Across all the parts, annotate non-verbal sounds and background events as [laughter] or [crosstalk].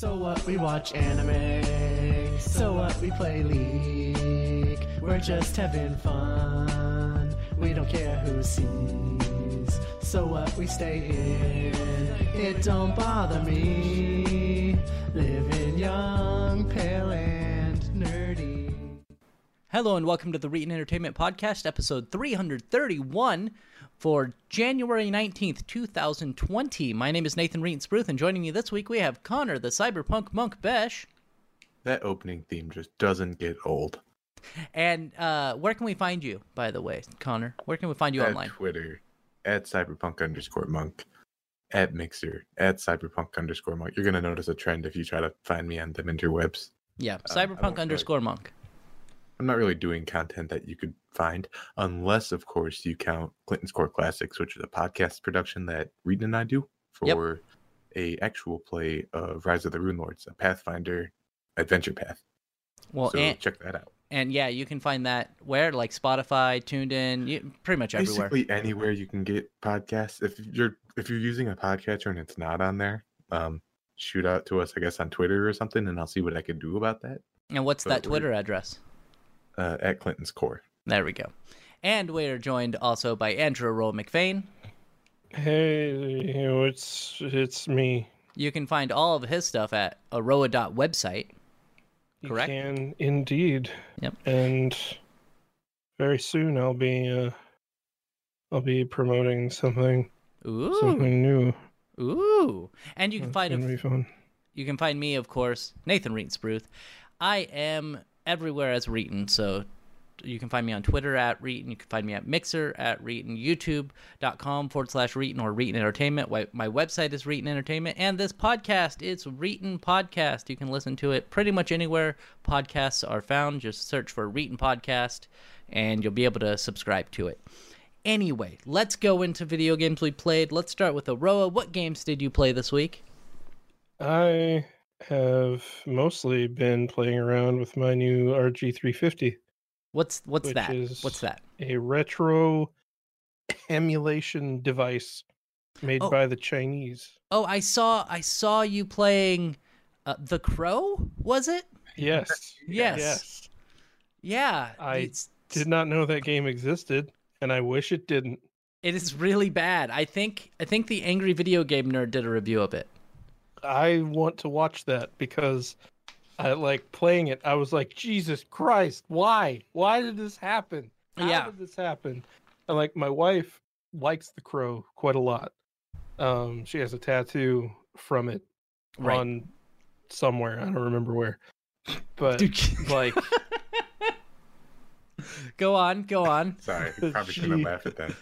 So what? We watch anime. So what? We play League. We're just having fun. We don't care who sees. So what? We stay in. It don't bother me. Living young, pale, and nerdy. Hello and welcome to the Reetin Entertainment Podcast, episode 331 for January 19th, 2020. My name is Nathan Spruth, and joining me this week we have Connor, the cyberpunk monk Besh. That opening theme just doesn't get old. And uh, where can we find you, by the way, Connor? Where can we find you at online? Twitter, at cyberpunk underscore monk, at Mixer, at cyberpunk underscore monk. You're gonna notice a trend if you try to find me on the interwebs. Yeah, Uh, cyberpunk underscore monk. I'm not really doing content that you could find, unless of course you count Clinton's Core Classics, which is a podcast production that Reed and I do Yep. for a actual play of Rise of the Runelords, a Pathfinder adventure path. Well, so and, check that out. and yeah, you can find that where? Like Spotify, TuneIn, you, pretty much everywhere. basically anywhere you can get podcasts if you're if you're using a podcatcher and it's not on there um shoot out to us i guess on twitter or something and i'll see what i can do about that And what's but that Twitter address? Uh at clinton's core There we go. And we are joined also by Andrew Roll McVeigh. Hey, it's it's me. You can find all of his stuff at aroa.website. You Correct? can indeed. Yep. And very soon I'll be uh I'll be promoting something Ooh. something new. Ooh. And you can It's find a, be fun. you can find me, of course, Nathan Reetin Spruth. I am everywhere as Reetin, so you can find me on Twitter at Reetin. You can find me at Mixer at Reetin, YouTube.com forward slash Reetin or Reetin Entertainment. My website is Reetin Entertainment, and this podcast it's Reetin Podcast. You can listen to it pretty much anywhere podcasts are found. Just search for Reetin Podcast, and you'll be able to subscribe to it. Anyway, let's go into video games we played. Let's start with Aroa. What games did you play this week? I have mostly been playing around with my new RG350, What's what's that? What's that? a retro emulation device made Oh. by the Chinese. Oh, I saw I saw you playing uh, The Crow, was it? Yes. Yes. Yes. Yeah. I it's, Did not know that game existed, and I wish it didn't. it is really bad. I think I think the Angry Video Game Nerd did a review of it. I want to watch that because I like playing it. I was like, Jesus Christ, why? Why did this happen? How Yeah. did this happen? And like my wife likes the crow quite a lot. Um, she has a tattoo from it Right. on somewhere. I don't remember where. But Dude, [laughs] like go on, go on. sorry I [laughs] probably shouldn't She- laugh at that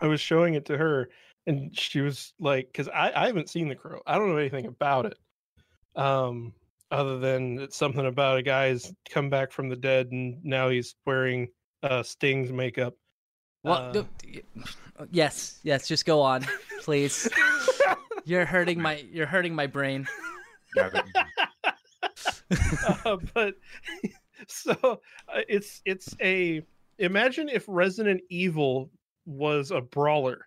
I was showing it to her, and she was like, "Because I, I haven't seen the crow. I don't know anything about it, um, other than it's something about a guy's come back from the dead, and now he's wearing uh, Sting's makeup." Well, Uh, th- [sighs] yes, yes, just go on, please. You're hurting my you're hurting my brain. [laughs] Uh, but [laughs] so uh, it's it's a imagine if Resident Evil was a brawler,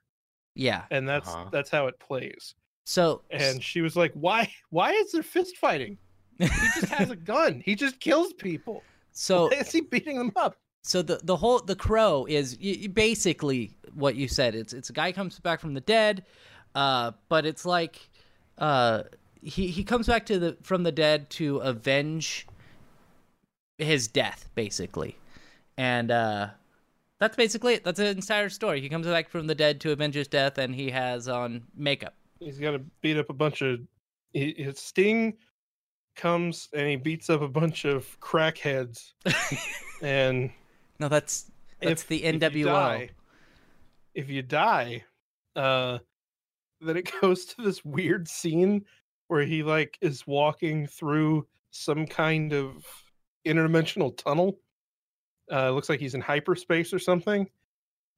Yeah. and that's Uh-huh. that's how it plays. So and she was like, "Why? Why is there fist fighting? He just has a [laughs] gun. He just kills people. so Why is he beating them up?" So the the whole the crow is y- y- basically what you said. It's it's a guy comes back from the dead, uh, but it's like uh, he he comes back to the from the dead to avenge his death, basically, and uh, that's basically it. That's the entire story. He comes back from the dead to avenge his death, and he has on makeup. He's got to beat up a bunch of. he- His Sting comes and he beats up a bunch of crackheads, [laughs] and No, that's that's if, the if you die- If you die, uh, then it [laughs] goes to this weird scene where he like is walking through some kind of interdimensional tunnel. Uh, it looks like he's in hyperspace or something,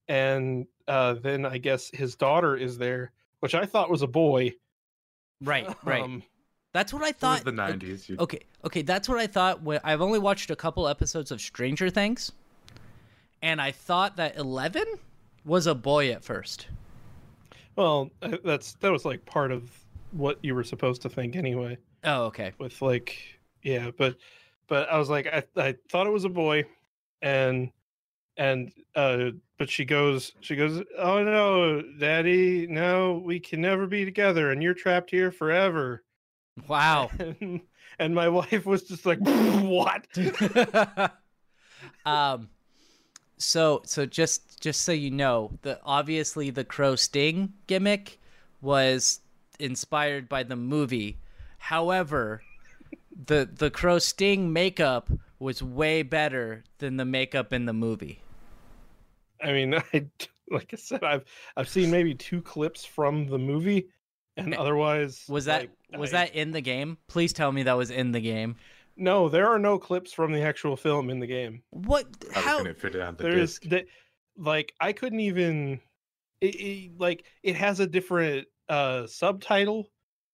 and uh, then I guess his daughter is there, which I thought was a boy. right, [laughs] right. Um, that's what I it was thought. the 90s Okay, okay, that's what I thought. When I've only watched a couple episodes of Stranger Things, and I thought that Eleven was a boy at first. well, uh, that's that was like part of what you were supposed to think anyway. Oh, okay. With like, yeah, but but I was like, I I thought it was a boy, and and uh, but she goes, she goes, oh no, daddy, no, we can never be together, and you're trapped here forever. Wow. [laughs] And, and my [laughs] wife was just like, [laughs] what? um so so just just so you know, the obviously the crow sting gimmick was inspired by the movie. However, the the crow sting makeup was way better than the makeup in the movie. I mean, [laughs] I like I said, I've I've seen maybe two clips from the movie, and otherwise, Was that like, was I- that in the game? Please tell me that was in the game. No, there are no clips from the actual film in the game. What How how can it fit it on the There is disc? that, like I couldn't even, it, it- like it has a different uh subtitle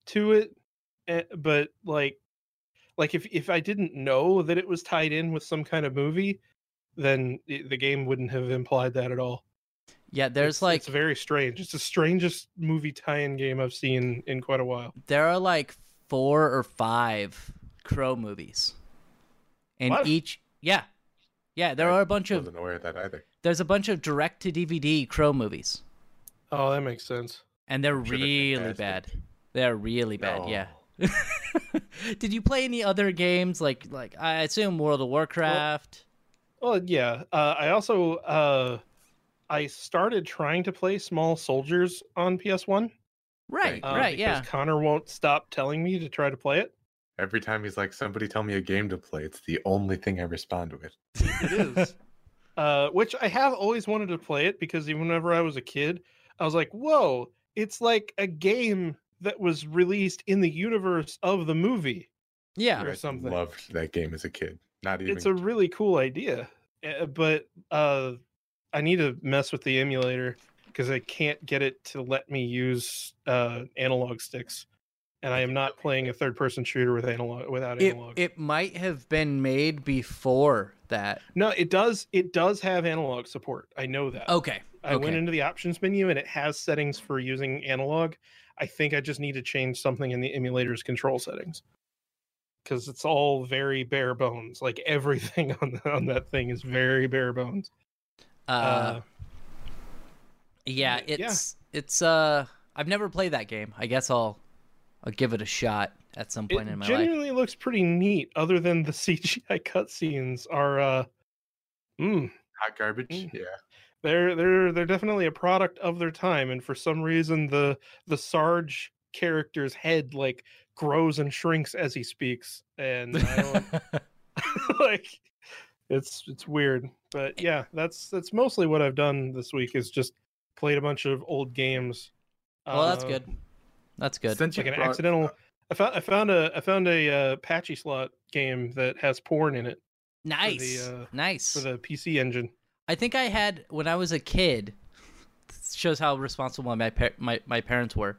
to it, eh, but like, like if if I didn't know that it was tied in with some kind of movie, then i the game wouldn't have implied that at all. Yeah, there's It's- like it's very strange. It's the strangest movie tie-in game I've seen in quite a while. there are like four or five crow movies. And What? each yeah. Yeah, there I are a bunch of I wasn't aware of that either. there's a bunch of direct to DVD crow movies. Oh, that makes sense. And they're sure really bad. They're really bad, yeah. No. [laughs] Did you play any other games like like I assume World of Warcraft? Well, yeah. Uh, I also uh, I started trying to play Small Soldiers on PS1. right, uh, right, because yeah. Connor won't stop telling me to try to play it. Every time he's like, somebody tell me a game to play, it's the only thing I respond with. It is. [laughs] [laughs] uh, which I have always wanted to play it because even whenever I was a kid, I was like, "Whoa, it's like a game that was released in the universe of the movie." Yeah. or something. I something. loved that game as a kid. Not even It's a really cool idea, uh, but uh, I need to mess with the emulator because I can't get it to let me use uh, analog sticks, and I am not playing a third-person shooter with analog without analog. it might have been made before that. no, it does. It does have analog support. I know that. Okay. I went into the options menu and it has settings for using analog. I think I just need to change something in the emulator's control settings because it's all very bare bones. Like everything [laughs] on the, on that thing is very bare bones. uh, Uh, Yeah, yeah. it's it's uh I've never played that game. I guess I'll I'll give it a shot at some point it in my life. It genuinely looks pretty neat. Other than the [laughs] CGI cutscenes are, uh, mm, hot garbage. Mm. Yeah. They're they're they're definitely a product of their time. And for some reason, the the Sarge character's head like grows and shrinks as he speaks, and I don't [laughs] [laughs] like it's it's weird but yeah that's that's mostly what i've done this week is just played a bunch of old games well, that's Uh, good. That's good. Since you like an brought- accidental i found i found a i found a uh, pachislot game that has porn in it Nice. uh, nice. for the pc engine I think I had when I was a kid. Shows how responsible my par- my my parents were.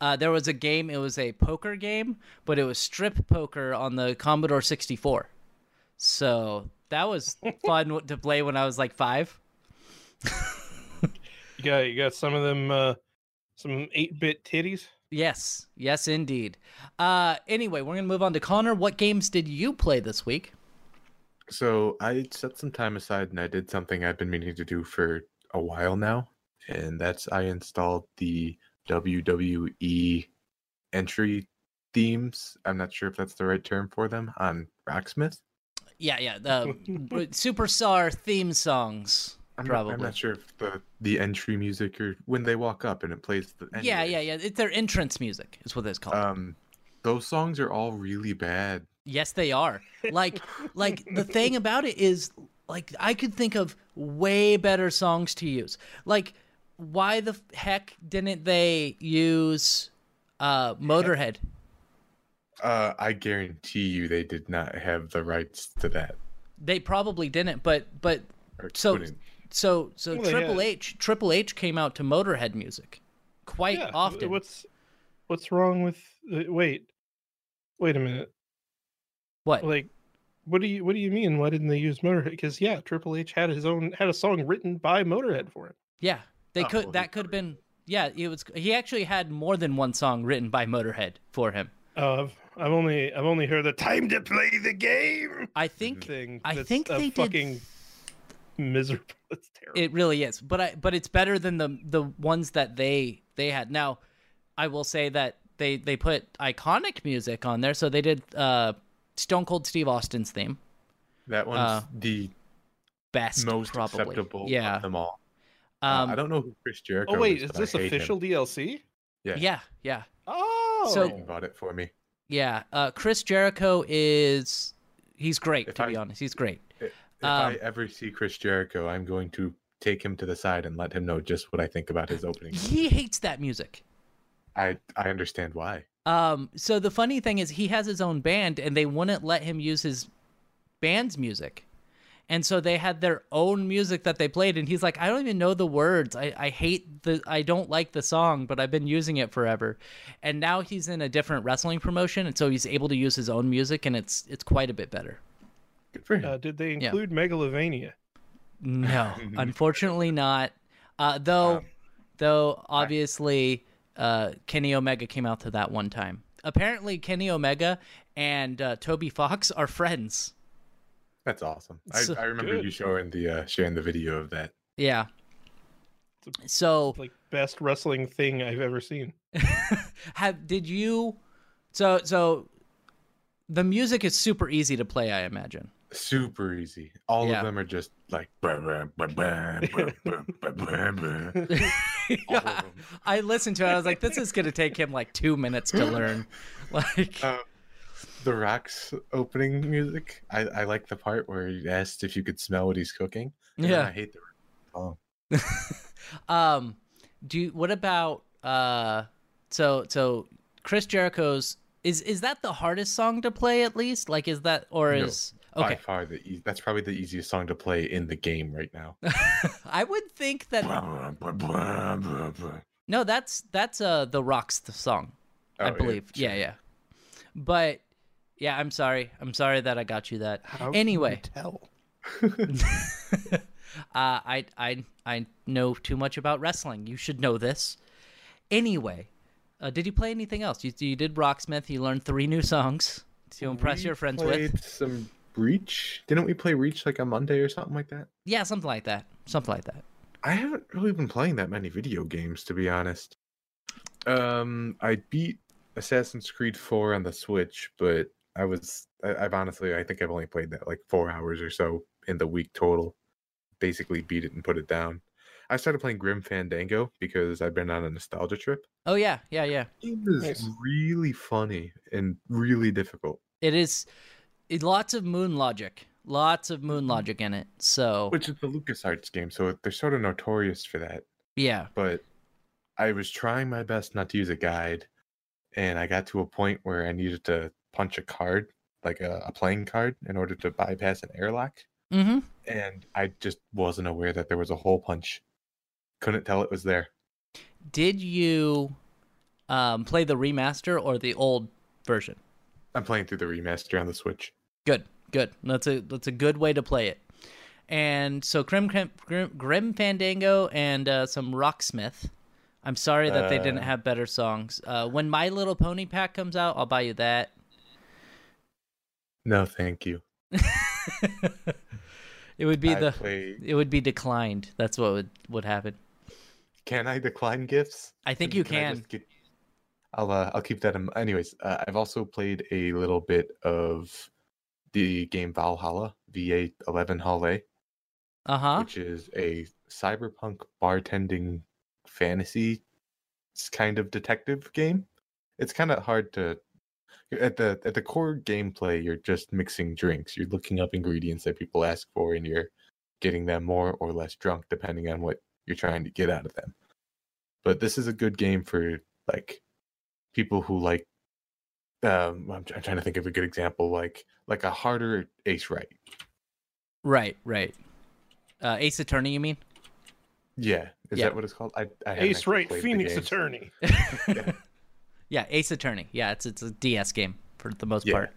Uh, there was a game. It was a poker game, but it was strip poker on the Commodore 64. So that was [laughs] fun to play when I was like five. [laughs] you got you got some of them uh some 8-bit titties Yes, yes, indeed. Uh, anyway, we're gonna move on to Connor. What games did you play this week? So I set some time aside and I did something I've been meaning to do for a while now, and that's I installed the WWE entry themes. I'm not sure if that's the right term for them on Rocksmith. Yeah, yeah, [laughs] the Superstar theme songs. I'm not, Probably. I'm not sure if the the entry music or when they walk up and it plays the Yeah, yeah, yeah. It's their entrance music. Is what it's called. Um, those songs are all really bad. Yes, they are. Like, like the thing about it is, like, I could think of way better songs to use. Like, why the heck didn't they use uh, Motorhead? Uh, I guarantee you they did not have the rights to that. They probably didn't. But, but Or So- couldn't. so, so Well, Triple had- H, Triple H came out to Motorhead music quite Yeah, often. what's what's wrong with uh, wait wait a minute what? like what do you what do you mean why didn't they use motorhead because yeah triple h had his own had a song written by motorhead for it Yeah, they Oh, could. well, that could have been. Yeah, it was. He actually had more than one song written by Motorhead for him. Oh, I've, I've only I've only heard the time to play the game I think thing. I think a they did- fucking miserable. [laughs] It's terrible. it really is, but I but it's better than the the ones that they they had. Now, I will say that they they put iconic music on there, so they did uh Stone Cold Steve Austin's theme, That one's Uh, the best most probably. acceptable Yeah. of them all. Uh, Um, I don't know who Chris Jericho oh wait, is, is this I hate him. official DLC? Yeah. yeah, yeah. Oh, So- bought it for me. Yeah, uh, Chris Jericho is he's great If to be honest. He's great. If Um, I ever see Chris Jericho, I'm going to take him to the side and let him know just what I think about his opening. He hates that music. I I understand why. Um, so the funny thing is he has his own band and they wouldn't let him use his band's music. And so they had their own music that they played and he's like, I don't even know the words. I, I hate the I don't like the song, but I've been using it forever. And now he's in a different wrestling promotion and so he's able to use his own music and it's it's quite a bit better. Good for him. Uh, did they Yeah. include Megalovania? No, [laughs] unfortunately not. Uh, though, Um, though obviously, uh, Kenny Omega came out to that one time. Apparently, Kenny Omega and uh, Toby Fox are friends. That's awesome. I, So I remember good. you showing the uh, sharing the video of that. Yeah. So, Like best wrestling thing I've ever seen. [laughs] have did you? So, so the music is super easy to play. I imagine super easy. All yeah. of them are just like. [laughs] [laughs] I listened to it. I was like, this is going to take him like two minutes to learn. [laughs] Like. Um, the Rock's opening music. I, I like the part where he asked if you could smell what he's cooking. Yeah, I hate the song. Oh. um, do you, what about uh? So so Chris Jericho's is is that the hardest song to play at least? Like is that or is is By okay far the e- that's probably the easiest song to play in the game right now. [laughs] i would think that no that's that's uh the rocks the song Oh, i believe yeah, sure. yeah but yeah i'm sorry i'm sorry that i got you that How can anyway you tell? [laughs] uh, I, I, I know too much about wrestling. You should know this. Anyway, uh, did you play anything else? You, you did Rocksmith. You learned three new songs to impress We your friends played with. some Reach. Didn't we play Reach like on Monday or something like that? Yeah, something like that. Something like that. I haven't really been playing that many video games to be honest. Um, I beat Assassin's Creed 4 on the Switch, but I was I, I've honestly I think I've only played that like four hours or so in the week total. Basically beat it and put it down. I started playing Grim Fandango because I've been on a nostalgia trip. Oh yeah, yeah, yeah. It was Nice. really funny and really difficult. It is it, lots of moon logic. Lots of moon Mm-hmm. logic in it. So Which is the LucasArts game, so they're sort of notorious for that. yeah. but I was trying my best not to use a guide, and I got to a point where I needed to punch a card, like a, a playing card, in order to bypass an airlock, Mm-hmm. and I just wasn't aware that there was a hole punch. Couldn't tell it was there. Did you um, play the remaster or the old version? I'm playing through the remaster on the Switch. Good, good. That's a that's a good way to play it. And so Grim Grim, Grim, Fandango and uh, some Rocksmith. I'm sorry that they didn't Uh. have better songs. Uh, when My Little Pony pack comes out, I'll buy you that. No, thank you. [laughs] it would be I the played- it would be declined. That's what would would happen. Can I decline gifts? I think Can- you can. get- I'll uh, I'll keep that in. Anyways, uh, I've also played a little bit of the game Valhalla VA eleven Halle. Uh huh. which is a cyberpunk bartending fantasy kind of detective game. It's kind of hard to at the at the core gameplay. You're just mixing drinks. You're looking up ingredients that people ask for, and you're getting them more or less drunk depending on what you're trying to get out of them. But this is a good game for like people who like. Um, I'm, I'm trying to think of a good example, like like a harder Ace Right. Right, right. Uh, Ace Attorney, you mean? Yeah, is Yeah. that what it's called? I, I Ace actually Wright, played the Phoenix. Attorney. [laughs] yeah, Ace Attorney. Yeah, it's it's a DS game for the most Yeah. part.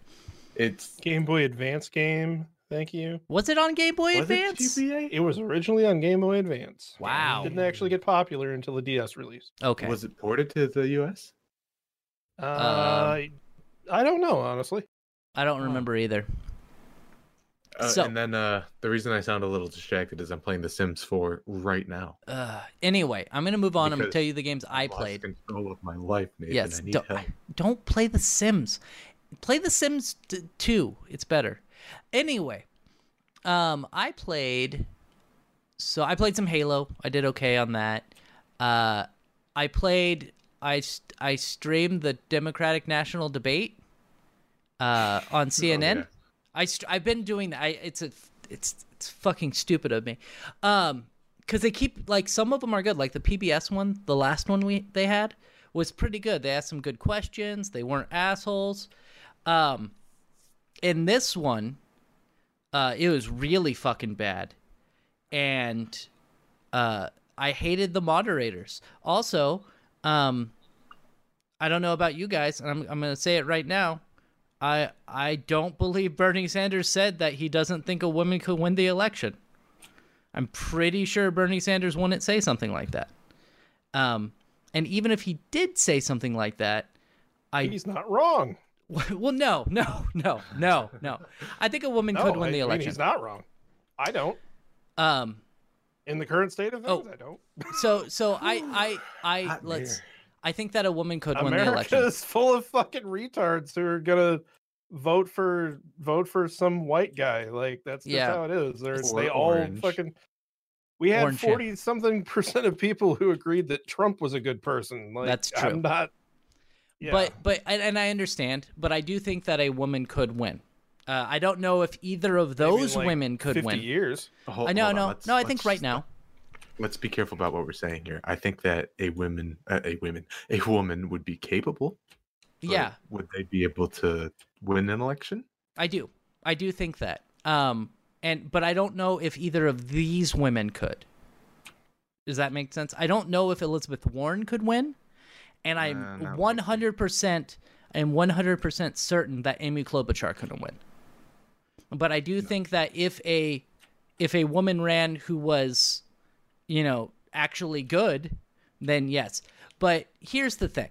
It's Game Boy Advance game Thank you. Was it on Game Boy Was it Advance? GBA? It was originally on Game Boy Advance. Wow. Didn't actually get popular until the DS release. Okay. Was it ported to the US? Uh, I don't know, honestly. I don't remember either. Uh, So- and then uh, the reason I sound a little distracted is I'm playing The Sims 4 right now. Uh, anyway, I'm gonna move on. I'm gonna tell you the games I I've lost played. control of my life, Nathan. Yes, I need don't, help. don't play The Sims. Play The Sims t- 2. It's better. Anyway, um, I played. So I played some Halo. I did okay on that. Uh, I played. I I streamed the Democratic National Debate uh, on [laughs] CNN. yeah. I st- I've been doing that. I, it's a it's it's fucking stupid of me. Um cuz they keep like some of them are good. Like the PBS one, the last one we they had was pretty good. They asked some good questions. They weren't assholes. Um in this one uh it was really fucking bad. And uh I hated the moderators. Also, um I don't know about you guys, and I'm I'm going to say it right now. I I don't believe Bernie Sanders said that he doesn't think a woman could win the election. I'm pretty sure Bernie Sanders wouldn't say something like that. Um, and even if he did say something like that, I He's not wrong. [laughs] well, no, no, no, no, no. I think a woman [laughs] No, could win I the mean, election. he's not wrong. I don't. Um, In the current state of things, Oh. I don't. so so [laughs] I I I Hot let's. beer. I think that a woman could win the America election. is full of fucking retards who are gonna vote for vote for some white guy. Like that's just Yeah. how it is. There's Or they all fucking. We had Orange, yeah. forty something [laughs] percent of people who agreed that Trump was a good person. Like That's true. I'm not. Yeah. But but and, and I understand, but I do think that a woman could win. Uh, I don't know if either of those like, women could 50 win. years. Hold- I know, hold no, no. I think right now. Let's be careful about what we're saying here. I think that a woman, uh, a woman, a woman would be capable. Yeah, Would they be able to win an election? I do. I do think that. Um, and but I don't know if either of these women could. Does that make sense? I don't know if Elizabeth Warren could win, and Uh, I'm 100 percent I'm 100 percent certain that Amy Klobuchar couldn't win. But I do think that if a if a woman ran who was, you know, actually good, then yes. But here's the thing: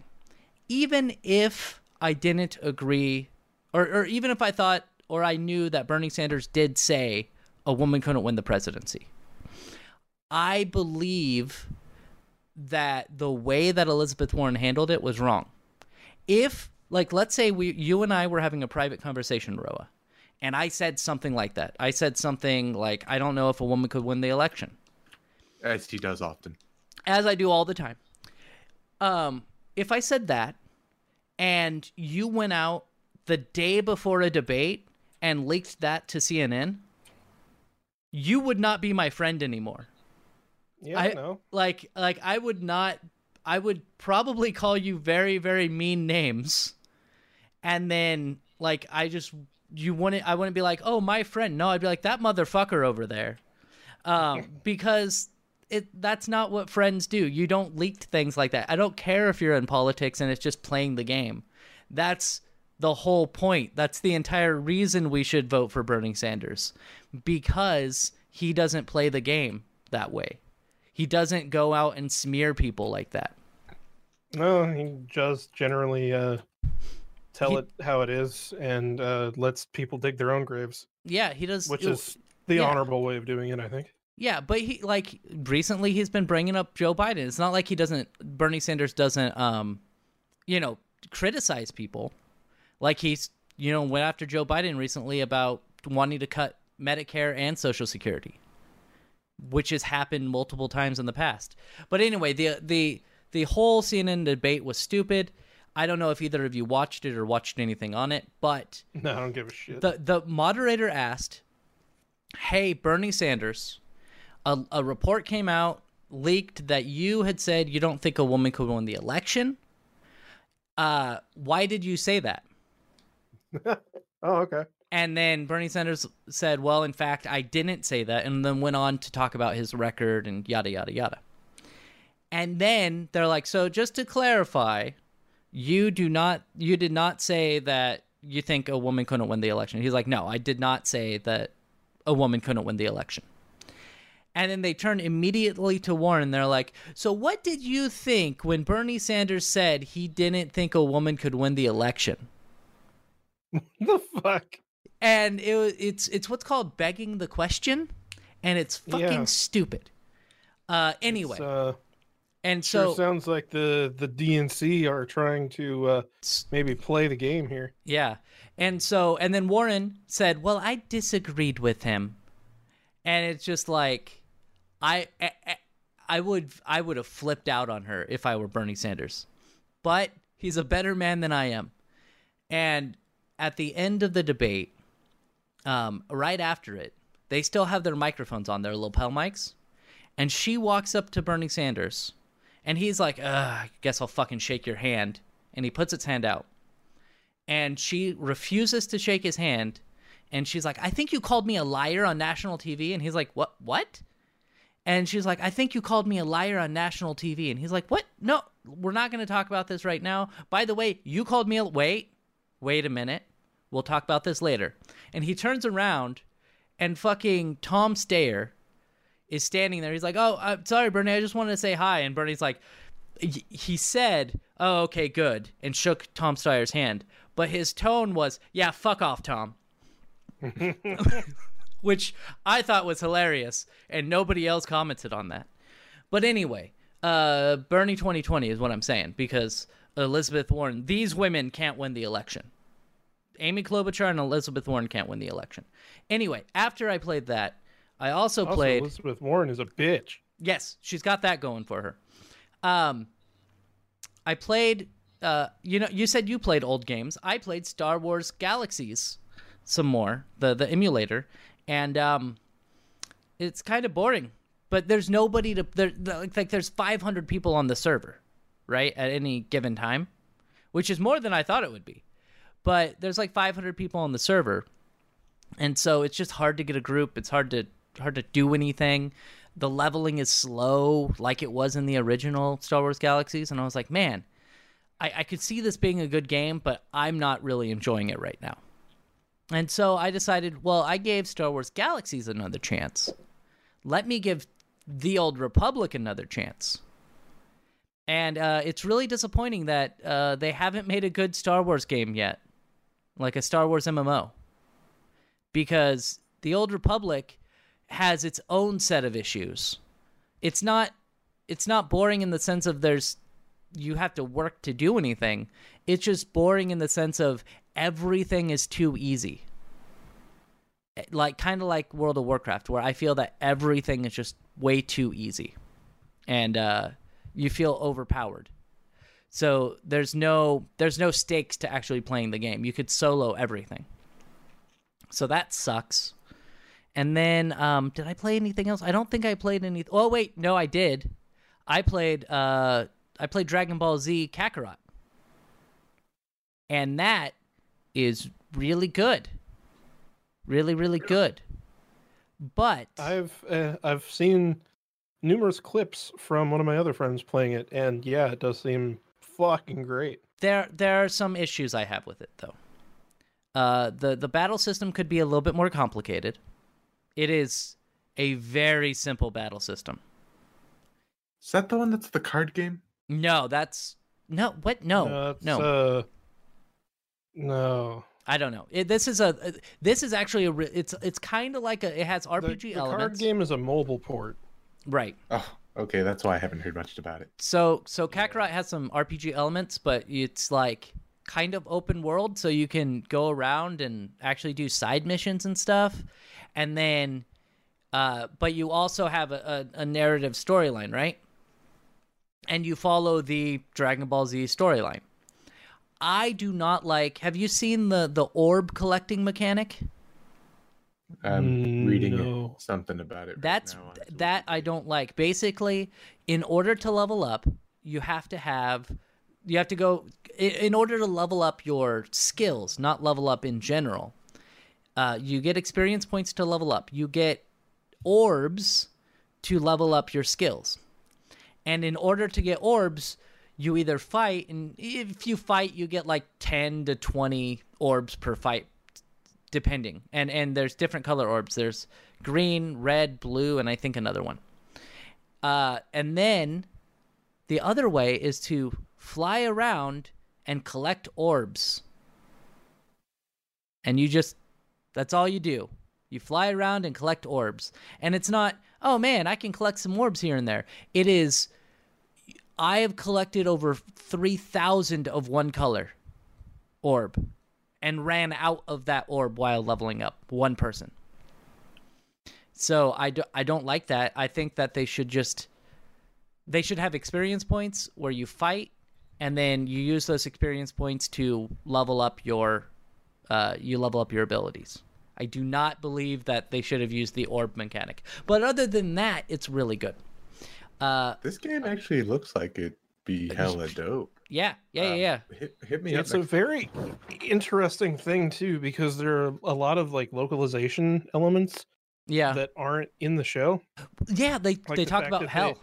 even if I didn't agree, or or even if I thought or I knew that Bernie Sanders did say a woman couldn't win the presidency, I believe that the way that Elizabeth Warren handled it was wrong. If like let's say we you and I were having a private conversation, Roa, and I said something like that. I said something like I don't know if a woman could win the election As he does often. as I do all the time. Um, if I said that, and you went out the day before a debate and leaked that to CNN, you would not be my friend anymore. Yeah, I- I know. Like, like I would not. I would probably call you very, very mean names, and then like I just you wouldn't. I wouldn't be like, oh, my friend. No, I'd be like that motherfucker over there, um, because it that's not what friends do. You don't leak things like that. I don't care if you're in politics and it's just playing the game. That's the whole point. That's the entire reason we should vote for Bernie Sanders because he doesn't play the game that way. He doesn't go out and smear people like that. No, he just generally uh, tell He- it how it is and uh, lets people dig their own graves, Yeah, he does. which is the yeah. honorable way of doing it, I think. Yeah, but he like recently he's been bringing up Joe Biden. It's not like he doesn't Bernie Sanders doesn't um you know criticize people. Like he's you know went after Joe Biden recently about wanting to cut Medicare and Social Security, which has happened multiple times in the past. But anyway, the the the whole CNN debate was stupid. I don't know if either of you watched it or watched anything on it, but [laughs] No, I don't give a shit. the the moderator asked, "Hey, Bernie Sanders, a, a report came out leaked that you had said you don't think a woman could win the election. Uh, why did you say that?" [laughs] oh, okay. And then Bernie Sanders said, "Well, in fact, I didn't say that," and then went on to talk about his record and yada yada yada. And then they're like, "So just to clarify, you do not, you did not say that you think a woman couldn't win the election." He's like, "No, I did not say that a woman couldn't win the election. And then they turn immediately to Warren. They're like, So, what did you think when Bernie Sanders said he didn't think a woman could win the election? [laughs] the fuck? And it, it's it's what's called begging the question, and it's fucking Yeah. stupid. Uh, anyway, It's, uh, and sure so sounds like the the DNC are trying to uh, maybe play the game here. Yeah. And so, and then Warren said, Well, I disagreed with him. And it's just like, I, I, I would, I would have flipped out on her if I were Bernie Sanders. But he's a better man than I am. And at the end of the debate, um, right after it, they still have their microphones on, their lapel mics. And she walks up to Bernie Sanders, and he's like, Ugh, I guess I'll fucking shake your hand. And he puts his hand out. And she refuses to shake his hand. And she's like i think you called me a liar on national tv and he's like what what? And she's like i think you called me a liar on national tv and he's like what? No we're not going to talk about this right now. By the way you called me a wait wait a minute. We'll talk about this later. And he turns around and fucking Tom Steyer is standing there he's like oh i'm sorry bernie i just wanted to say hi and bernie's like he said, "Oh, okay, good," and shook Tom Steyer's hand. But his tone was, "Yeah, fuck off, Tom," [laughs] which I thought was hilarious, and nobody else commented on that. But anyway, uh, Bernie 2020 is what I'm saying because Elizabeth Warren, these women can't win the election. Amy Klobuchar and Elizabeth Warren can't win the election. Anyway, after I played that, I also, Also, played. Elizabeth Warren is a bitch. Yes, she's got that going for her. Um, I played. Uh, you know, you said you played old games. I played Star Wars Galaxies some more, the the emulator, and um, it's kind of boring. But there's nobody to there. Like, like there's 500 people on the server, right, at any given time, which is more than I thought it would be. But there's like 500 people on the server, and so it's just hard to get a group. It's hard to hard to do anything. The leveling is slow, like it was in the original Star Wars Galaxies, and I was like, man, I, I could see this being a good game, but I'm not really enjoying it right now. And so I decided, well, I gave Star Wars Galaxies another chance. Let me give The Old Republic another chance. And uh, it's really disappointing that uh, they haven't made a good Star Wars game yet, like a Star Wars MMO because the old republic has its own set of issues. It's not it's not boring in the sense of there's you have to work to do anything. It's just boring in the sense of everything is too easy. Like kind of like world of warcraft where i feel that everything is just way too easy. And uh you feel overpowered. So there's no there's no stakes to actually playing the game. You could solo everything. So that sucks. And then, um, did I play anything else? I don't think I played any. Oh wait, no, I did. I played. Uh, I played Dragon Ball Z Kakarot, and that is really good. Really, really good. But I've uh, I've seen numerous clips from one of my other friends playing it, and yeah, it does seem fucking great. there there are some issues I have with it though. Uh, the the battle system could be a little bit more complicated. It is a very simple battle system. Is that the one that's the card game? No, that's no. What? No, Uh, it's, no. Uh, no. I don't know. It, this is a. uh, This is actually a. It's it's kind of like a. It has The, RPG the elements. card game is a mobile port. Right. Oh, okay. That's why I haven't heard much about it. So so Kakarot has some RPG elements, but it's like kind of open world, so you can go around and actually do side missions and stuff, and then, uh, but you also have a, a, a narrative storyline, right? And you follow the Dragon Ball Z storyline. I do not like. Have you seen the the orb collecting mechanic? I'm Mm, reading no. something about it. right That's now that I don't like. Basically, in order to level up, you have to have you have to go in order to level up your skills, not level up in general. Uh, you get experience points to level up. You get orbs to level up your skills. And in order to get orbs, you either fight, and if you fight, you get like 10 to 20 orbs per fight depending. And and there's different color orbs. There's green, red, blue, and I think another one. Uh, and then the other way is to fly around and collect orbs. And you just that's all you do. You fly around and collect orbs. And it's not, oh man, I can collect some orbs here and there. It is I have collected over 3,000 of one color orb and ran out of that orb while leveling up. One person. So I, do, I don't like that. I think that they should just they should have experience points where you fight and then you use those experience points to level up your uh, you level up your abilities. I do not believe that they should have used the orb mechanic. But other than that, it's really good. Uh, This game actually looks like it'd be hella dope. yeah, yeah, yeah, Um, yeah. Hit, hit me It's up. a next- very interesting thing too, because there are a lot of like localization elements Yeah, that aren't in the show. yeah. They like they the talk about that they- hell.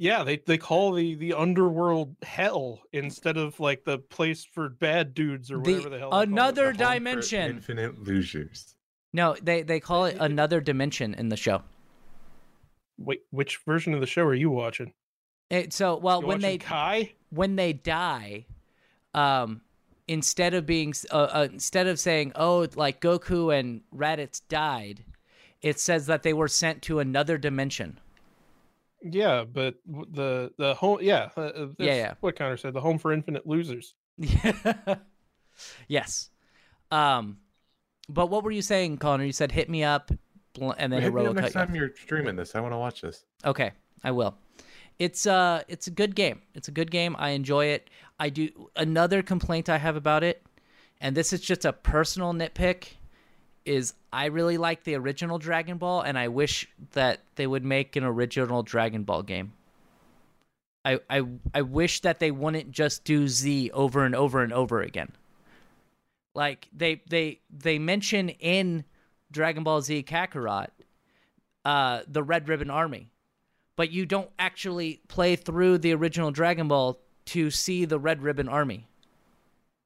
Yeah, they they call the the underworld hell instead of like the place for bad dudes or The- whatever the hell. they call it. another The dimension. Infinite losers. No, they they call it another dimension in the show. Wait, which version of the show are you watching? It, so well, You when they Kai, when they die, um, instead of being uh, uh, instead of saying oh like Goku and Raditz died, it says that they were sent to another dimension. Yeah, but the the home, yeah, uh, uh, Yeah, yeah. What Connor said, the home for infinite losers. [laughs] yes. Um, but what were you saying, Connor? You said hit me up, and then hit me up next cut you time you're streaming this. I want to watch this. Okay, I will. It's uh it's a good game. It's a good game. I enjoy it. I do another complaint I have about it, and this is just a personal nitpick, is I really like the original Dragon Ball and I wish that they would make an original Dragon Ball game. I I I wish that they wouldn't just do Z over and over and over again. Like they they they mention in Dragon Ball Z Kakarot uh the Red Ribbon Army but you don't actually play through the original Dragon Ball to see the Red Ribbon Army.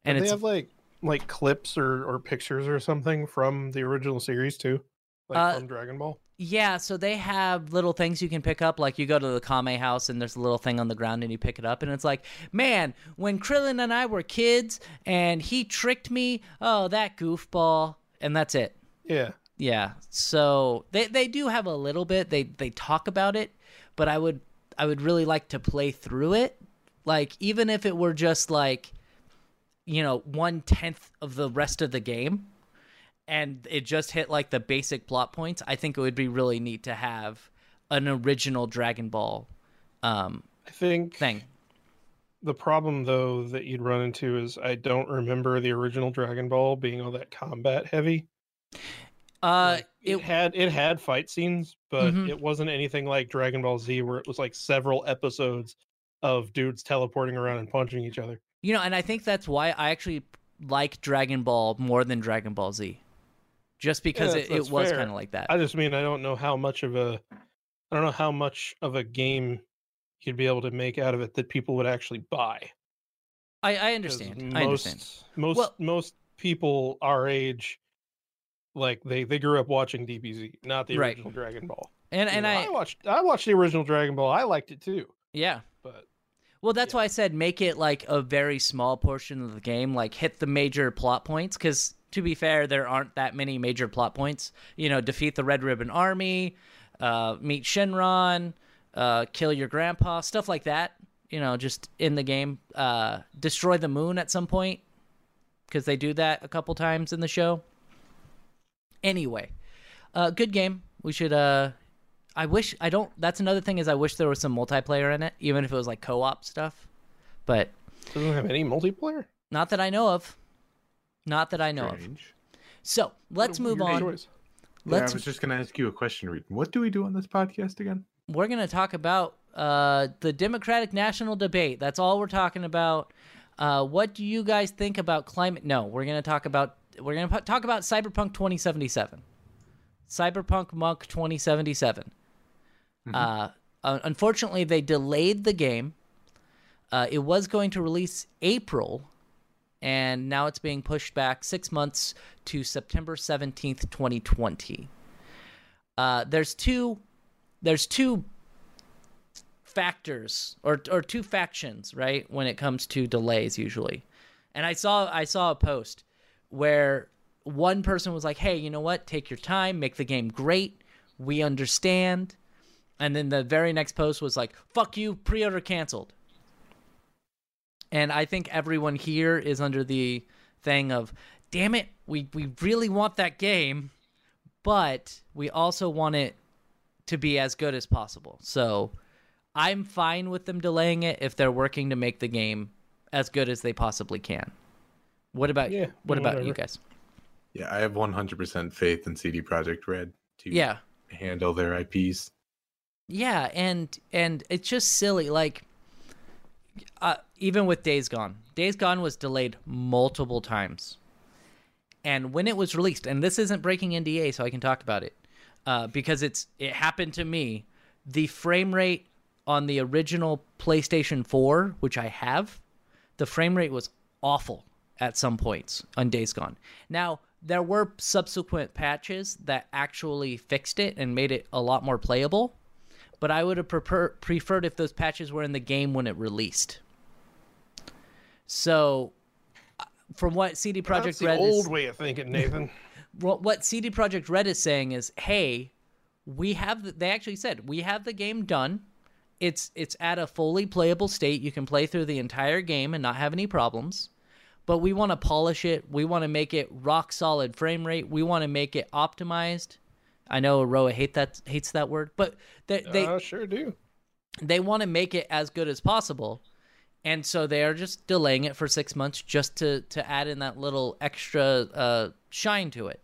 And they have like like clips or or pictures or something from the original series too, like Uh, from Dragon Ball. yeah, so they have little things you can pick up. Like you go to the Kame house and there's a little thing on the ground and you pick it up and it's like, man, when Krillin and I were kids and he tricked me, oh that goofball, and that's it. Yeah, Yeah. So they they do have a little bit. They they talk about it, but I would I would really like to play through it. Like even if it were just like you know, one tenth of the rest of the game and it just hit like the basic plot points, I think it would be really neat to have an original Dragon Ball um I think thing. the problem though that you'd run into is I don't remember the original Dragon Ball being all that combat heavy. Uh Like, it, it had it had fight scenes, but Mhm. it wasn't anything like Dragon Ball Z where it was like several episodes of dudes teleporting around and punching each other. you know, and I think that's why I actually like Dragon Ball more than Dragon Ball Z. Just because that's- it, it was kind of like that. I just mean I don't know how much of a I don't know how much of a game you'd be able to make out of it that people would actually buy. I, I understand. Most I understand. most Well- most people our age like they they grew up watching DBZ, not the Right. original Dragon Ball. And You and know, I, watched I watched the original Dragon Ball. I liked it too, yeah. but Well, that's why I said make it like a very small portion of the game, like hit the major plot points. Because to be fair, there aren't that many major plot points. You know, defeat the Red Ribbon Army, uh, meet Shenron, uh, kill your grandpa, stuff like that. You know, just in the game, uh, destroy the moon at some point because they do that a couple times in the show. Anyway, uh, good game. We should. I wish I don't. That's another thing is I wish there was some multiplayer in it, even if it was like co-op stuff. But doesn't have any multiplayer. not that I know of. Not that I know of. So let's move on. choice. Let's. I was just gonna ask you a question, Reed. What do we do on this podcast again? We're gonna talk about uh, the Democratic National Debate. That's all we're talking about. Uh, what do you guys think about climate? No, we're gonna talk about. We're gonna pu- talk about Cyberpunk 2077. Cyberpunk Monk 2077. Uh, unfortunately, they delayed the game. Uh, it was going to release April, and now it's being pushed back six months to September 17th, 2020. Uh, there's two there's two factors or or two factions, right, when it comes to delays usually. And I saw I saw a post where one person was like, "Hey, you know what? Take your time, make the game great. We understand." And then the very next post was like, "Fuck you, pre-order canceled." And I think everyone here is under the thing of, "Damn it, we we really want that game, but we also want it to be as good as possible." So, I'm fine with them delaying it if they're working to make the game as good as they possibly can. What about Yeah, what about you guys? Yeah, I have 100% faith in CD Projekt Red to Yeah. handle their IPs. Yeah, and and it's just silly. Like, uh, even with Days Gone, Days Gone was delayed multiple times, and when it was released, and this isn't breaking NDA, so I can talk about it, uh, because it's it happened to me. The frame rate on the original PlayStation 4, which I have, the frame rate was awful at some points on Days Gone. Now, there were subsequent patches that actually fixed it and made it a lot more playable, but I would have prefer- preferred if those patches were in the game when it released. So, uh, from what CD That's Projekt the Red old is, way of thinking, Nathan. [laughs] what what CD Projekt Red is saying is, hey, we have the, they actually said we have the game done. It's it's at a fully playable state. You can play through the entire game and not have any problems. But we want to polish it. We want to make it rock solid frame rate. We want to make it optimized. I know Roa hate that hates that word, but they they, I sure do. they want to make it as good as possible. And so they are just delaying it for six months just to to add in that little extra uh, shine to it.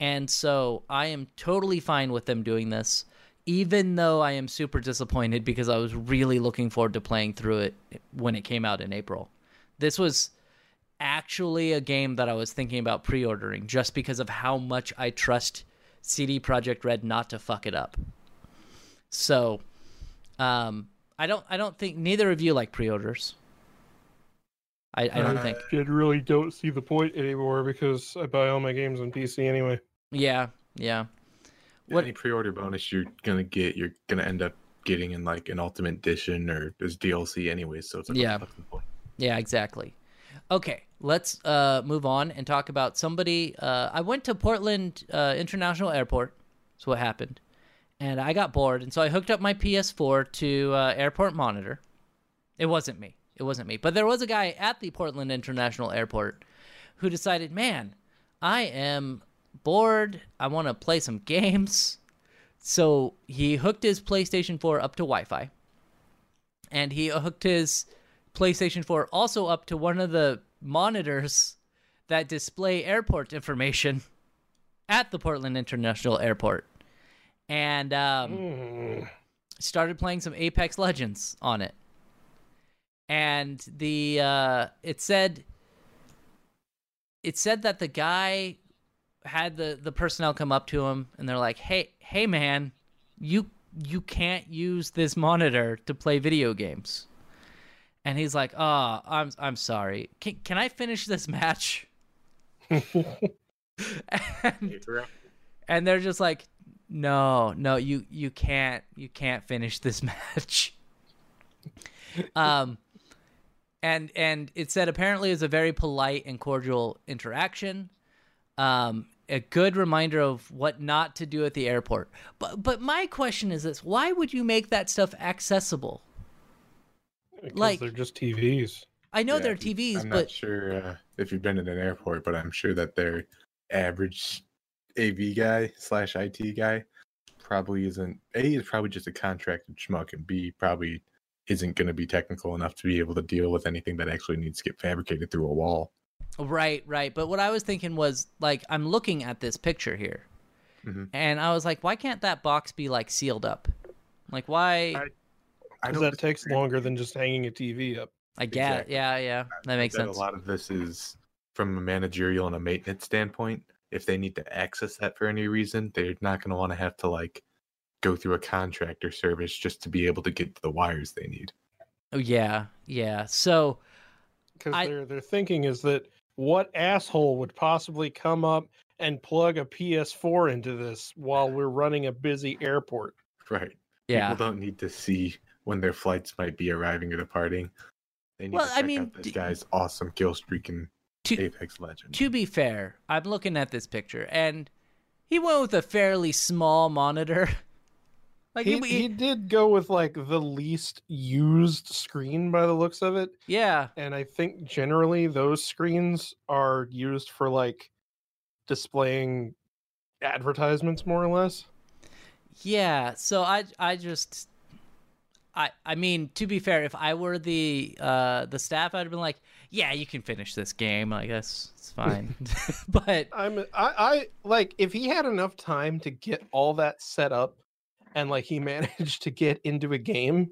And so i am totally fine with them doing this even though i am super disappointed because i was really looking forward to playing through it when it came out in april. This was actually a game that i was thinking about pre-ordering just because of how much i trust cd project red not to fuck it up so um, I don't. I don't think neither of you like pre-orders. I, I don't Uh, think. I really don't see the point anymore because I buy all my games on PC anyway. Yeah, yeah. What? What- Any pre-order bonus you're gonna get, you're gonna end up getting in like an Ultimate Edition or as DLC anyway. So it's like, Yeah. fucking point? Yeah, exactly. Okay, let's uh, move on and talk about somebody. Uh, I went to Portland uh, International Airport. That's what happened, and I got bored, and so I hooked up my PS4 to uh, Airport Monitor. It wasn't me. It wasn't me. But there was a guy at the Portland International Airport who decided, man, I am bored. I want to play some games. So he hooked his PlayStation 4 up to Wi Fi. And he hooked his PlayStation 4 also up to one of the monitors that display airport information [laughs] at the Portland International Airport. And um, Mm. started playing some Apex Legends on it. And the uh it said it said that the guy had the the personnel come up to him and they're like, "Hey, hey man, you you can't use this monitor to play video games." And he's like, "Oh, I'm I'm sorry. Can can I finish this match?" [laughs] and, and they're just like no no you you can't you can't finish this [laughs] match. Um and and it said apparently it was a very polite and cordial interaction. Um a good reminder of what not to do at the airport. But but my question is this. Why would you make that stuff accessible Like- they're just TVs. i know Yeah, they're tvs but. I'm but not sure uh, if you've been in an airport, but I'm sure that their average AV guy slash IT guy probably isn't. A is probably just a contracted schmuck, and B probably isn't going to be technical enough to be able to deal with anything that actually needs to get fabricated through a wall. Right, right. But what I was thinking was like I'm looking at this picture here. Mhm. And I was like, why can't that box be like sealed up? Like why I- I Because don't that takes longer than just hanging a TV up. I get exactly. yeah, yeah. That makes sense. A lot of this is from a managerial and a maintenance standpoint. If they need to access that for any reason, they're not going to want to have to like go through a contractor service just to be able to get to the wires they need. Oh yeah, yeah. So because I- they're they're thinking is that what asshole would possibly come up and plug a PS4 into this while we're running a busy airport? Right. Yeah. People don't need to see when their flights might be arriving or departing. They need Well, to I mean, out this d- guy's awesome kill streak and To- Apex Legend. To be fair, I'm looking at this picture and he went with a fairly small monitor. [laughs] like He, he, he did go with like the least used screen by the looks of it. yeah, And I think generally those screens are used for like displaying advertisements more or less. yeah. So I I just I I mean to be fair, if I were the uh the staff, I'd have been like, yeah, you can finish this game. I guess it's fine. [laughs] [laughs] but I'm I, I like if he had enough time to get all that set up and like he [laughs] managed to get into a game,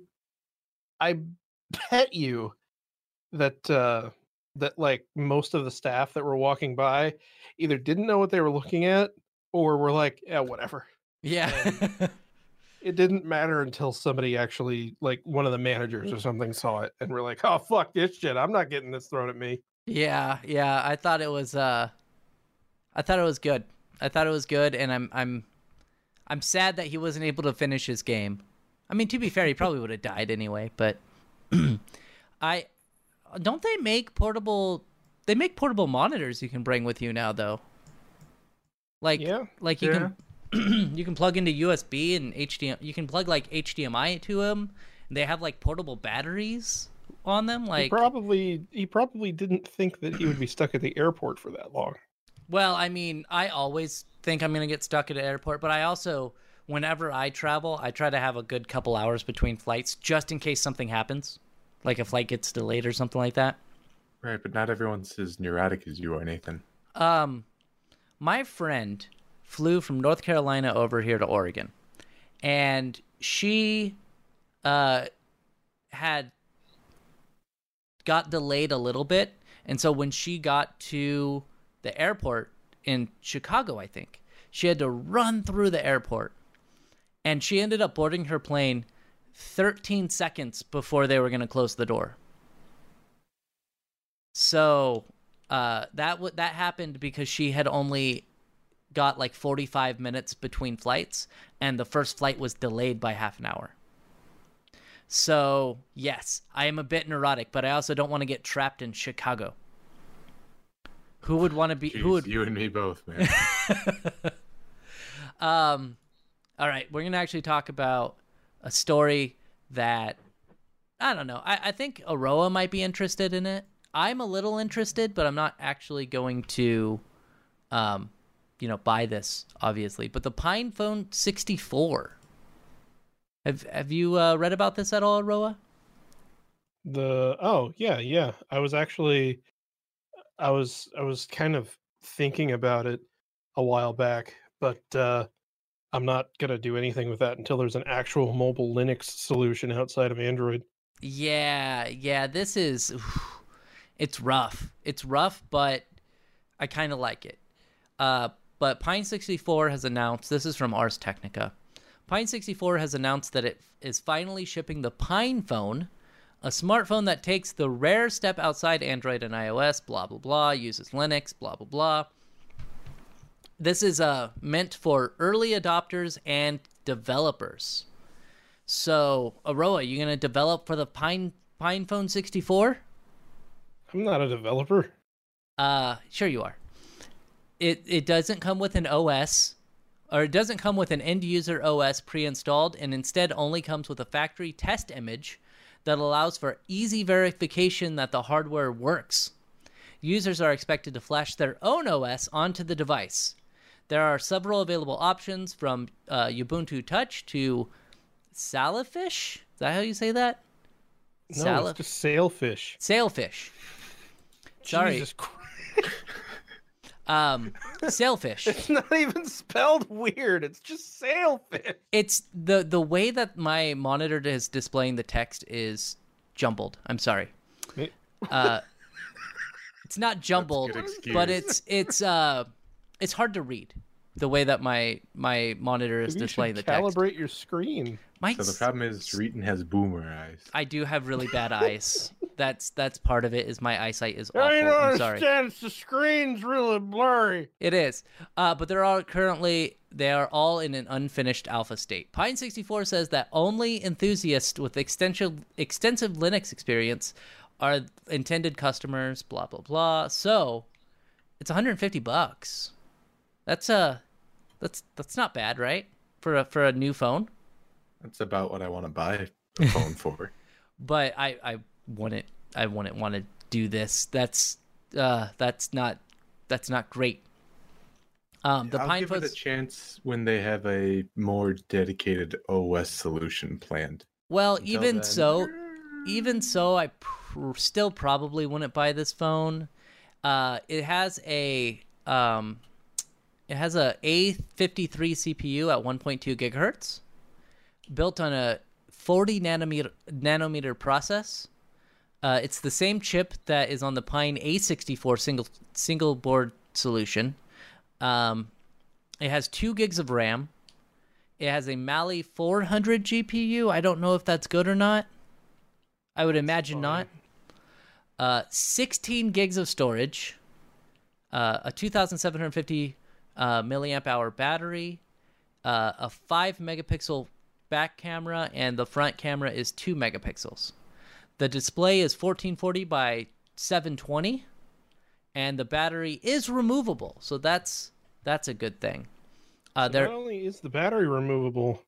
I bet you that uh that like most of the staff that were walking by either didn't know what they were looking at or were like, yeah, whatever. yeah. It didn't matter until somebody actually like one of the managers or something saw it and were like, "Oh fuck this shit. I'm not getting this thrown at me." Yeah, yeah. I thought it was uh I thought it was good. I thought it was good and I'm I'm I'm sad that he wasn't able to finish his game. I mean, to be fair, he [laughs] probably would have died anyway, but [clears throat] I don't they make portable they make portable monitors you can bring with you now though. Like Yeah. like you can [clears throat] you can plug into USB and HDMI you can plug like HDMI to them. They have like portable batteries on them He like probably he probably didn't think that he would be stuck at the airport for that long. Well, I mean, I always think I'm going to get stuck at an airport, but I also, whenever I travel, I try to have a good couple hours between flights just in case something happens, like a flight gets delayed or something like that. Right, but not everyone's as neurotic as you are, Nathan. Um, my friend flew from North Carolina over here to Oregon, and she uh had got delayed a little bit, and so when she got to the airport in Chicago, I think she had to run through the airport, and she ended up boarding her plane 13 seconds before they were going to close the door. So uh, that w- that happened because she had only got like 45 minutes between flights, and the first flight was delayed by half an hour. So yes, I am a bit neurotic, but I also don't want to get trapped in Chicago. Who would want to be? Jeez, who would? You and me both, man. [laughs] Um, all right, we're gonna actually talk about a story that I don't know. I, I think Aroa might be interested in it. I'm a little interested, but I'm not actually going to, um, you know, buy this obviously. But the PinePhone 64. Have Have you uh, read about this at all, Roa? The oh yeah yeah I was actually I was I was kind of thinking about it a while back, but uh, I'm not gonna do anything with that until there's an actual mobile Linux solution outside of Android. Yeah, yeah. This is, it's rough. It's rough, but I kind of like it. Uh, but Pine 64 has announced. This is from Ars Technica. Pine 64 has announced that it is finally shipping the PinePhone, a smartphone that takes the rare step outside Android and iOS. Blah blah blah. Uses Linux. Blah blah blah. This is uh meant for early adopters and developers. So, Aroa, you gonna develop for the Pine PinePhone 64? I'm not a developer. Uh, sure you are. It it doesn't come with an OS, or it doesn't come with an end user OS pre-installed, and instead only comes with a factory test image that allows for easy verification that the hardware works. Users are expected to flash their own OS onto the device. There are several available options from uh, Ubuntu Touch to Sailfish. Is that how you say that? No, Salif- it's just sailfish. Sailfish. Sorry. [laughs] Jesus Christ. Um, sailfish. [laughs] It's not even spelled weird. It's just sailfish. It's the the way that my monitor is displaying the text is jumbled. I'm sorry. Uh, it's not jumbled, but it's it's uh it's hard to read. The way that my my monitor is Maybe you displaying the should text. calibrate your screen. My So the problem is Reetin has boomer eyes. I do have really bad [laughs] eyes. That's that's part of it. Is my eyesight is awful. I don't I'm sorry. understand. It's the screen's really blurry. It is. Uh, but they're all currently they are all in an unfinished alpha state. Pine 64 says that only enthusiasts with extensive extensive Linux experience are intended customers. Blah blah blah. So it's 150 bucks. That's uh that's that's not bad, right? For a for a new phone. That's about what I want to buy a [laughs] phone for. But I I wouldn't I wouldn't want to do this. That's uh that's not that's not great. Um, the I'll Pine give it a chance when they have a more dedicated OS solution planned. Well, Until even then- so, even so, I pr- still probably wouldn't buy this phone. Uh, it has a um, it has a A53 CPU at 1.2 gigahertz, built on a 40 nanometer nanometer process. Uh, it's the same chip that is on the Pine A64 single single board solution. Um, it has two gigs of RAM. It has a Mali 400 GPU. I don't know if that's good or not. I would imagine not. Uh, 16 gigs of storage. Uh, a 2,750 uh, milliamp hour battery. Uh, a 5 megapixel back camera, and the front camera is 2 megapixels. The display is 1440 by 720, and the battery is removable, so that's that's a good thing. Uh, So there, Not only is the battery removable,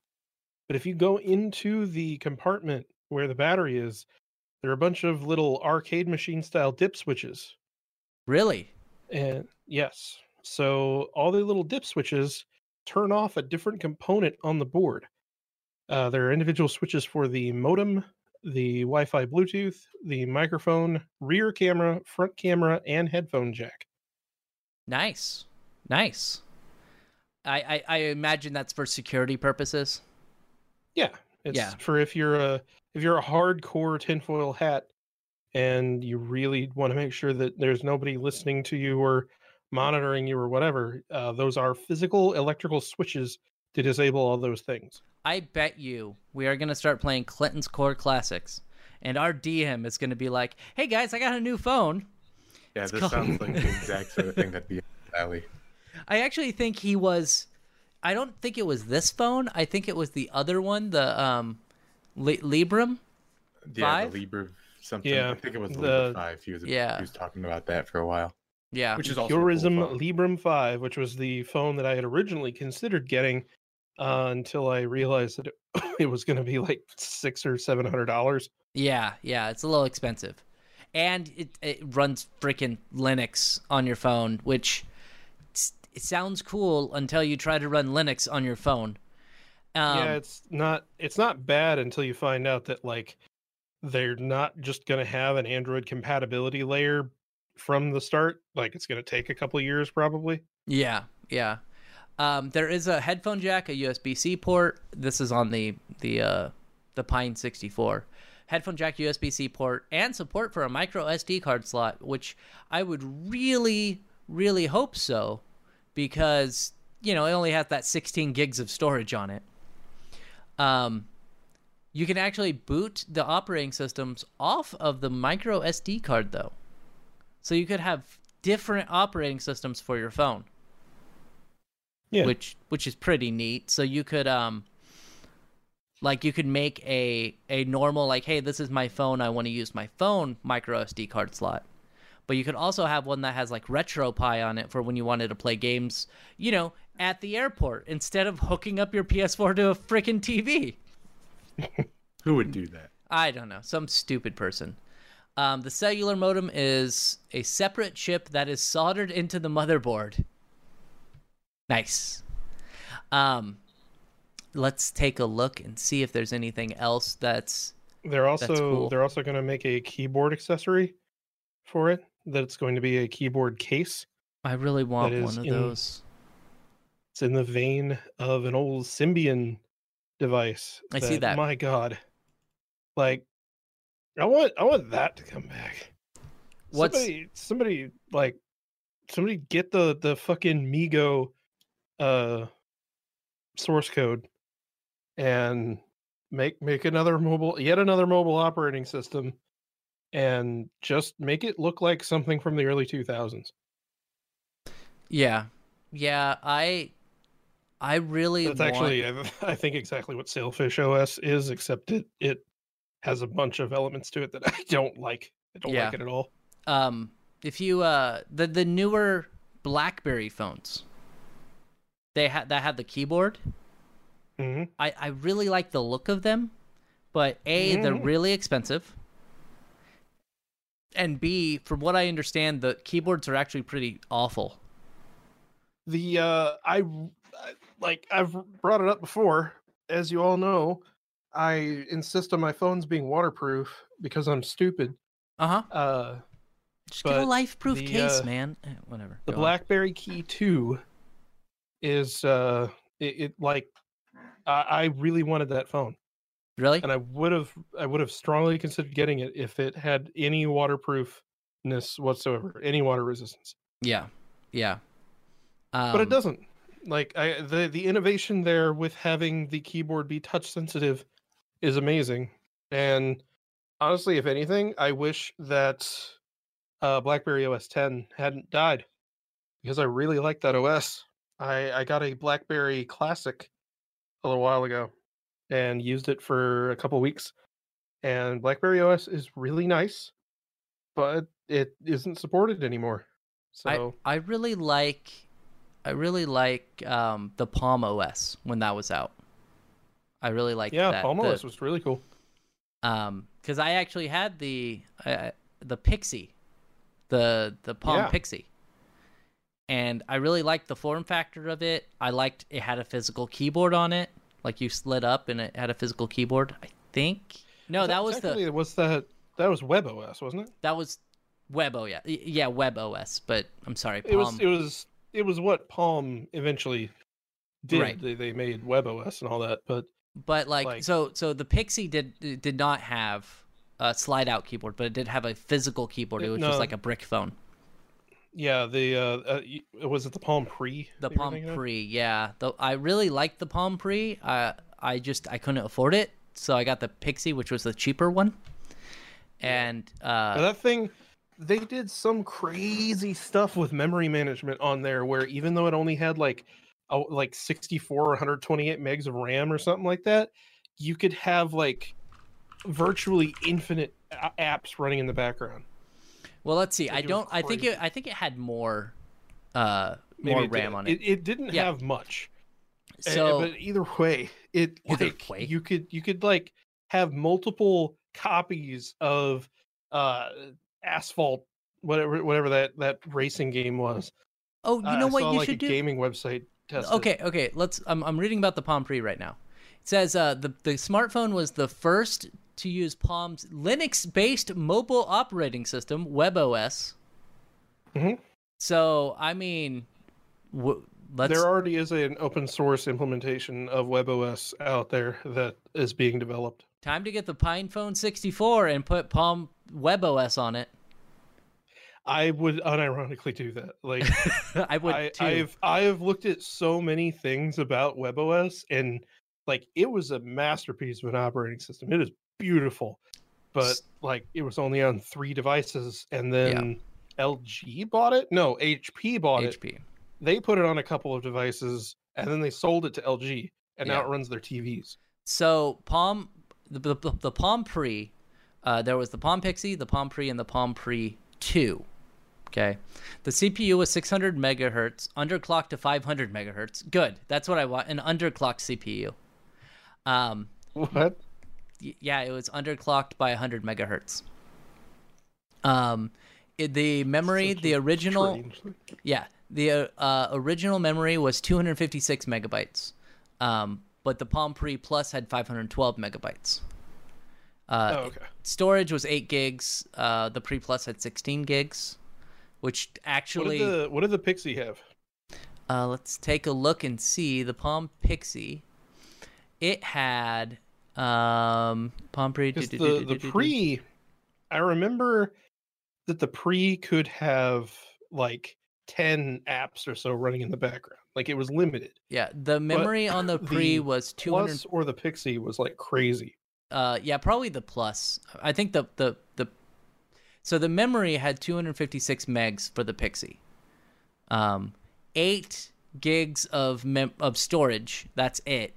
but if you go into the compartment where the battery is, there are a bunch of little arcade machine style dip switches. really, And yes, so all the little dip switches turn off a different component on the board. Uh, there are individual switches for the modem, the Wi Fi Bluetooth, the microphone, rear camera, front camera, and headphone jack. nice, nice. I, I I imagine that's for security purposes. Yeah, it's Yeah. for if you're a if you're a hardcore tinfoil hat and you really want to make sure that there's nobody listening to you or monitoring you or whatever. Uh, those are physical electrical switches to disable all those things. I bet you we are gonna start playing Clinton's Core Classics, and our DM is gonna be like, "Hey guys, I got a new phone." Yeah, It's this called- sounds like the exact sort of thing that'd be [laughs] up alley. I actually think he was. I don't think it was this phone. I think it was the other one, the um, Li- Librem. Yeah, Five? the Libra something. Yeah, I think it was the the- Libra Five. He was Yeah. he was talking about that for a while, Yeah, which is also cool Purism phone. Librem 5, which was the phone that I had originally considered getting uh, until I realized that it, [coughs] it was going to be like six or seven hundred dollars. yeah, yeah. It's a little expensive, and it it runs freaking Linux on your phone, which it sounds cool until you try to run Linux on your phone. Um, yeah, it's not it's not bad until you find out that like they're not just going to have an Android compatibility layer from the start. Like it's going to take a couple years probably. Yeah, yeah. Um, there is a headphone jack, a USB C port. This is on the the uh, the Pine 64. Headphone jack, USB C port, and support for a micro SD card slot, which I would really, really hope so, because you know it only has that 16 gigs of storage on it. Um, you can actually boot the operating systems off of the micro SD card though, so you could have different operating systems for your phone Yeah. which which is pretty neat. So you could um like you could make a a normal like hey this is my phone I want to use my phone micro SD card slot. But you could also have one that has like RetroPie on it for when you wanted to play games, you know, at the airport instead of hooking up your PS4 to a freaking TV. [laughs] Who would do that? I don't know, some stupid person. Um, the cellular modem is a separate chip that is soldered into the motherboard. Nice. Um, let's take a look and see if there's anything else that's They're also cool. they're also going to make a keyboard accessory for it. That's going to be a keyboard case. I really want one of in- those. It's in the vein of an old Symbian device. I see that. My God, like I want I want that to come back. What's somebody somebody like somebody get the the fucking MeeGo uh source code and make make another mobile yet another mobile operating system and just make it look like something from the early 2000s. Yeah, yeah. I I really That's want... actually I, [laughs] I think exactly what Sailfish OS is except it it has a bunch of elements to it that [laughs] I don't like. I don't Yeah. like it at all. um if you uh the the newer BlackBerry phones they had that had the keyboard. hmm I I really like the look of them, but a they're Mhm. really expensive. And B, from what I understand, the keyboards are actually pretty awful. The uh I I- like I've brought it up before as you all know, I insist on my phones being waterproof because I'm stupid. Uh-huh. Uh Just get a But life-proof case, uh, man. Eh, whatever. the go on. BlackBerry Key 2 is uh it, it like I, I really wanted that phone Really? and I would have I would have strongly considered getting it if it had any waterproofness whatsoever, any water resistance. Yeah. Yeah. Um, but it doesn't. Like I the the innovation there with having the keyboard be touch sensitive is amazing. And honestly, if anything, I wish that uh, BlackBerry OS 10 hadn't died because I really like that OS. I I got a BlackBerry Classic a little while ago and used it for a couple weeks. And BlackBerry OS is really nice, but it isn't supported anymore. So I I really like I really like um the Palm OS when that was out. I really like yeah, that. Palm the- OS was really cool. um because I actually had the uh, the Pixi, the the Palm Yeah. Pixi, and I really liked the form factor of it. I liked it had a physical keyboard on it, like you slid up and it had a physical keyboard. I think no, that was the was that that was WebOS, wasn't it? that was Web OS. Yeah, Web OS. But I'm sorry, Palm. It was it was it was what Palm eventually did. Right. They, they made WebOS and all that, but But like, Like- so so the Pixi did did not have a slide out keyboard, but it did have a physical keyboard. It was just like a brick phone. yeah, the uh, uh was it the Palm Pre? The that you were Palm thinking of? Pre, yeah. Though I really liked the Palm Pre. Uh, I just I couldn't afford it, so I got the Pixi, which was the cheaper one. And Now, uh, that thing, they did some crazy stuff with memory management on there, where even though it only had like oh, like 64 or 128 megs of RAM or something like that, you could have like virtually infinite apps running in the background. well, let's see. I it don't. I think it. I think it had more. Uh, Maybe more RAM did. on it. It, it didn't Yeah. have much. Uh, So but either way, it Either like way. you could you could like have multiple copies of uh asphalt whatever whatever that that racing game was. oh, you Uh, know I what saw, you like should a do? gaming website test. it. Okay, okay. Let's. I'm, I'm reading about the Palm Pre right now. It says uh, the the smartphone was the first to use Palm's Linux-based mobile operating system, WebOS. Mhm. So I mean, w- let's. There already is an open source implementation of WebOS out there that is being developed. Time to get the PinePhone 64 and put Palm WebOS on it. I would unironically do that. Like [laughs] I would I, too. I've I've looked at so many things about WebOS and like it was a masterpiece of an operating system. It is beautiful, but like it was only on three devices, and then LG bought it. No, HP bought it. HP. They put it on a couple of devices, and then they sold it to LG, and now it runs their TVs. So Palm, the, the, the- Palm Pre, uh, there was the Palm Pixi, the Palm Pre, and the Palm Pre Two. Okay, the CPU was 600 megahertz, underclocked to 500 megahertz. Good, that's what I want. An underclocked CPU. Um, What? y- yeah, it was underclocked by 100 megahertz. Um, it, the memory, Such the original, yeah, the uh, uh, original memory was 256 megabytes, um, but the Palm Pre Plus had 512 megabytes. Uh, oh, okay. Storage was eight gigs. Uh, the Pre Plus had 16 gigs, which What actually, did the what did the Pixi have? uh, let's take a look and see the Palm Pixi. It had um, Palm Pre. Because do- do- the do- the do- do- do. pre, I remember that the pre could have like 10 apps or so running in the background. Like it was limited. Yeah, the memory on the [coughs] pre the was 200 Plus or the Pixi was like crazy. uh yeah, probably the plus. I think the the so the memory had 256 megs for the Pixi. Um 8 gigs of mem- of storage. That's it.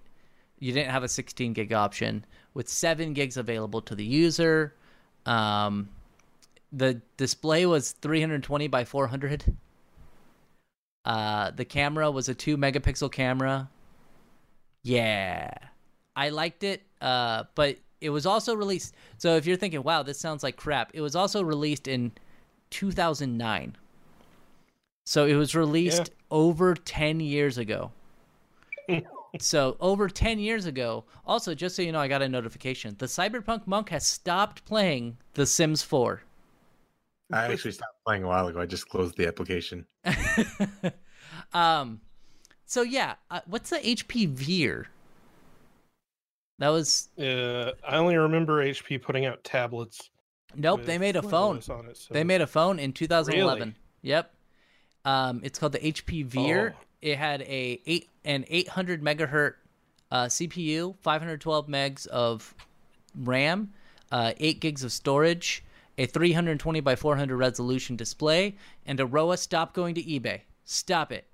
You didn't have a 16 gig option with 7 gigs available to the user. Um the display was 320 by 400. Uh the camera was a 2 megapixel camera. Yeah. I liked it, uh, but it was also released. So if you're thinking, wow, this sounds like crap, it was also released in 2009. So it was released over 10 years ago. [laughs] so over 10 years ago, also, just so you know, I got a notification. The Cyberpunk Monk has stopped playing The Sims 4. I actually stopped playing a while ago. I just closed the application. [laughs] um, so yeah, uh, what's the HP Veer? That was Uh, I only remember HP putting out tablets. nope. They made a phone. On it, so. They made a phone in 2011. Really? Yep. Um, it's called the HP Veer. Oh. It had a eight an 800 megahertz uh, CPU, 512 megs of RAM, uh, 8 gigs of storage, a 320 by 400 resolution display, and a ROA. Stop going to eBay. Stop it.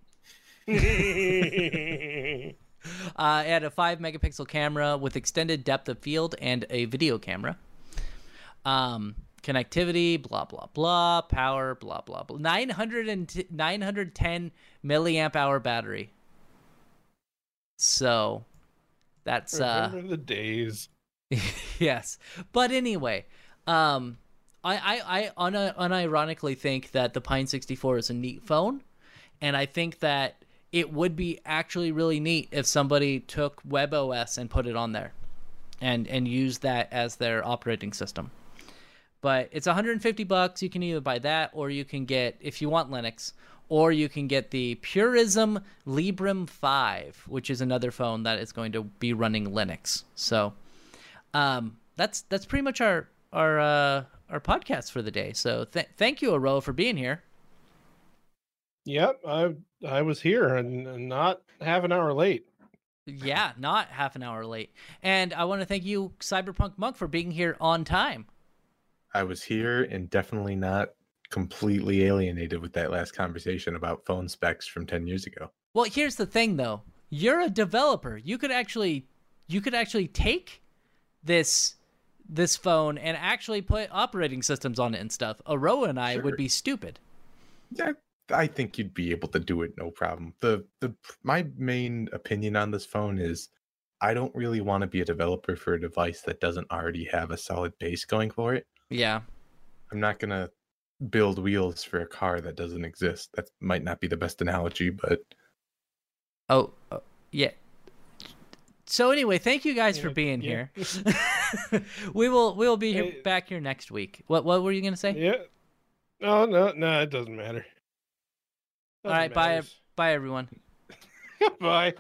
[laughs] [laughs] [laughs] Uh, it had a 5 megapixel camera with extended depth of field and a video camera. Um, connectivity, blah, blah, blah. Power, blah, blah, blah. 900 and t- 910 milliamp hour battery. So that's uh Remember the days. [laughs] yes. But anyway, um, I, I, I un- unironically think that the Pine 64 is a neat phone. And I think that it would be actually really neat if somebody took WebOS and put it on there and, and used that as their operating system. But it's 150 bucks. You can either buy that or you can get, if you want Linux, or you can get the Purism Librem 5, which is another phone that is going to be running Linux. So, um, that's that's pretty much our our uh, our podcast for the day. So th- thank you, Aroa, for being here. Yep, I I was here and, and not half an hour late. Yeah, not half an hour late. And I want to thank you, Cyberpunk Monk, for being here on time. I was here and definitely not completely alienated with that last conversation about phone specs from 10 years ago. Well, here's the thing, though. You're a developer. You could actually you could actually take this this phone and actually put operating systems on it and stuff. Aroa and I would be stupid. Yeah, I think you'd be able to do it no problem. The the my main opinion on this phone is I don't really want to be a developer for a device that doesn't already have a solid base going for it. Yeah. I'm not going to build wheels for a car that doesn't exist. That might not be the best analogy, but Oh, oh, yeah. So anyway, thank you guys for being yeah. here. [laughs] [laughs] we will we will be here, Hey. back here next week. What what were you gonna say? Yeah. No, no, no, it doesn't matter. All right, bye bye everyone. [laughs] bye.